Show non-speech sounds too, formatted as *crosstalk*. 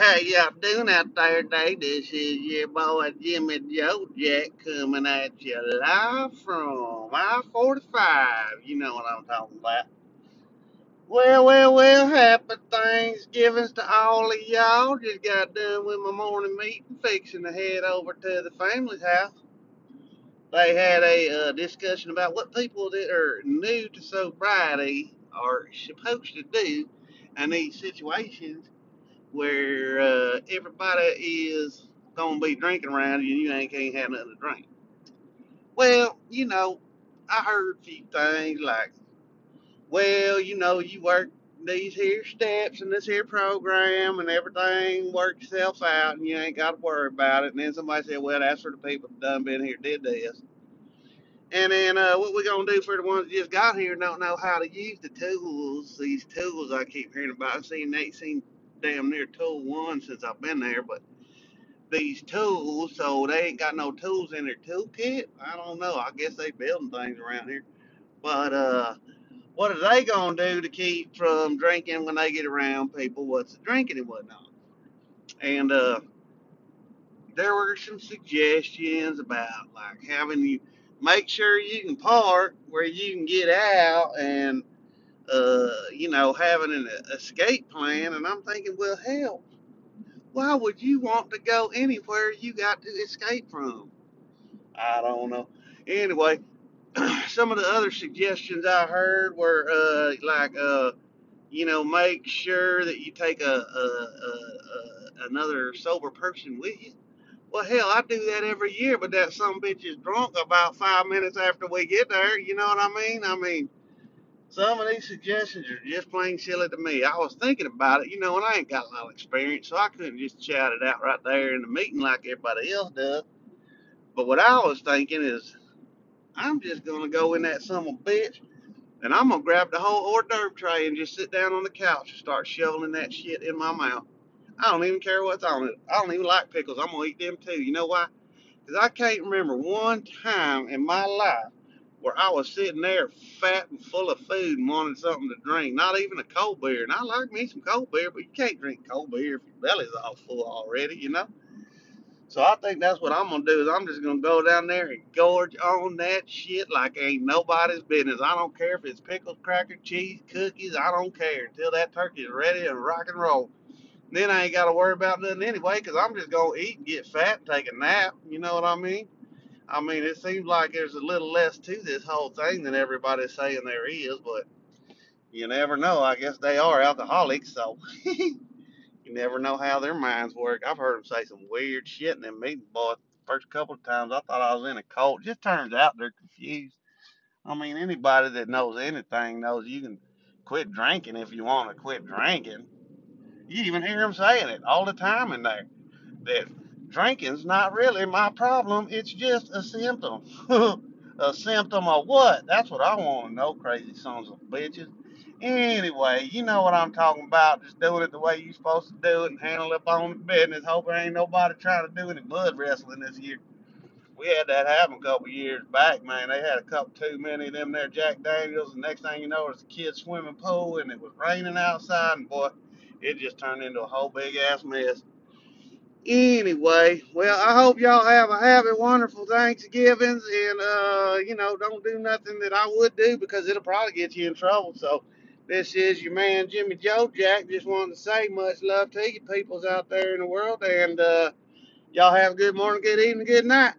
How y'all doing out there today? This is your boy Jimmy Joe Jack coming at you live from I-45. You know what I'm talking about. Well, well, well, happy Thanksgivings to all of y'all. Just got done with my morning meeting, fixing to head over to the family's house. They had a uh, discussion about what people that are new to sobriety are supposed to do in these situations where uh, everybody is gonna be drinking around you and you ain't can't have nothing to drink. Well, you know, I heard a few things like, well, you know, you work these here steps and this here program and everything works itself out and you ain't got to worry about it. And then somebody said, well, that's for the people that done been here did this. And then uh, what we gonna do for the ones that just got here and don't know how to use the tools? These tools I keep hearing about. I've seen Nate seen damn near tool one since I've been there, but these tools, so they ain't got no tools in their toolkit. I don't know. I guess they building things around here. But uh, what are they gonna do to keep from drinking when they get around people what's drinking and whatnot? And uh, there were some suggestions about like having you make sure you can park where you can get out and uh, you know having an escape plan. And I'm thinking, well, hell, why would you want to go anywhere you got to escape from? I don't know. Anyway, *clears throat* some of the other suggestions I heard were uh, like, uh, you know, make sure that you take a, a, a, a another sober person with you. Well, hell, I do that every year, but that some bitch is drunk about five minutes after we get there. You know what I mean? I mean, some of these suggestions are just plain silly to me. I was thinking about it, you know, and I ain't got a lot of experience, so I couldn't just shout it out right there in the meeting like everybody else does. But what I was thinking is, I'm just gonna go in that son of bitch and I'm gonna grab the whole hors d'oeuvre tray and just sit down on the couch and start shoveling that shit in my mouth. I don't even care what's on it. I don't even like pickles. I'm gonna eat them too. You know why? Because I can't remember one time in my life where I was sitting there fat and full of food and wanted something to drink. Not even a cold beer. And I like me some cold beer, but you can't drink cold beer if your belly's all full already, you know? So I think that's what I'm gonna do is I'm just gonna go down there and gorge on that shit like ain't nobody's business. I don't care if it's pickles, cracker, cheese, cookies. I don't care until that turkey is ready to rock and roll. Then I ain't got to worry about nothing anyway, anyway, 'cause I'm just gonna eat and get fat and take a nap. You know what I mean? I mean, it seems like there's a little less to this whole thing than everybody's saying there is, but you never know. I guess they are alcoholics, so *laughs* You never know how their minds work. I've heard them say some weird shit in them meetings, boy. First couple of times I thought I was in a cult. Just turns out they're confused. I mean, anybody that knows anything knows you can quit drinking if you want to quit drinking. You even hear them saying it all the time in there. That drinking's not really my problem. It's just a symptom. *laughs* a symptom of what? That's what I want to know, crazy sons of bitches. Anyway, you know what I'm talking about. Just doing it the way you're supposed to do it and handle up on the business. Hope there ain't nobody trying to do any blood wrestling this year. We had that happen a couple years back, man. They had a couple too many of them there Jack Daniels, and next thing you know, there's a kid's swimming pool, and it was raining outside, and boy, it just turned into a whole big ass mess. Anyway, well, I hope y'all have a happy, wonderful Thanksgivings, and uh, you know, don't do nothing that I would do because it'll probably get you in trouble. So, this is your man Jimmy Joe Jack. Just wanted to say much love to you peoples out there in the world, and uh, y'all have a good morning, good evening, good night.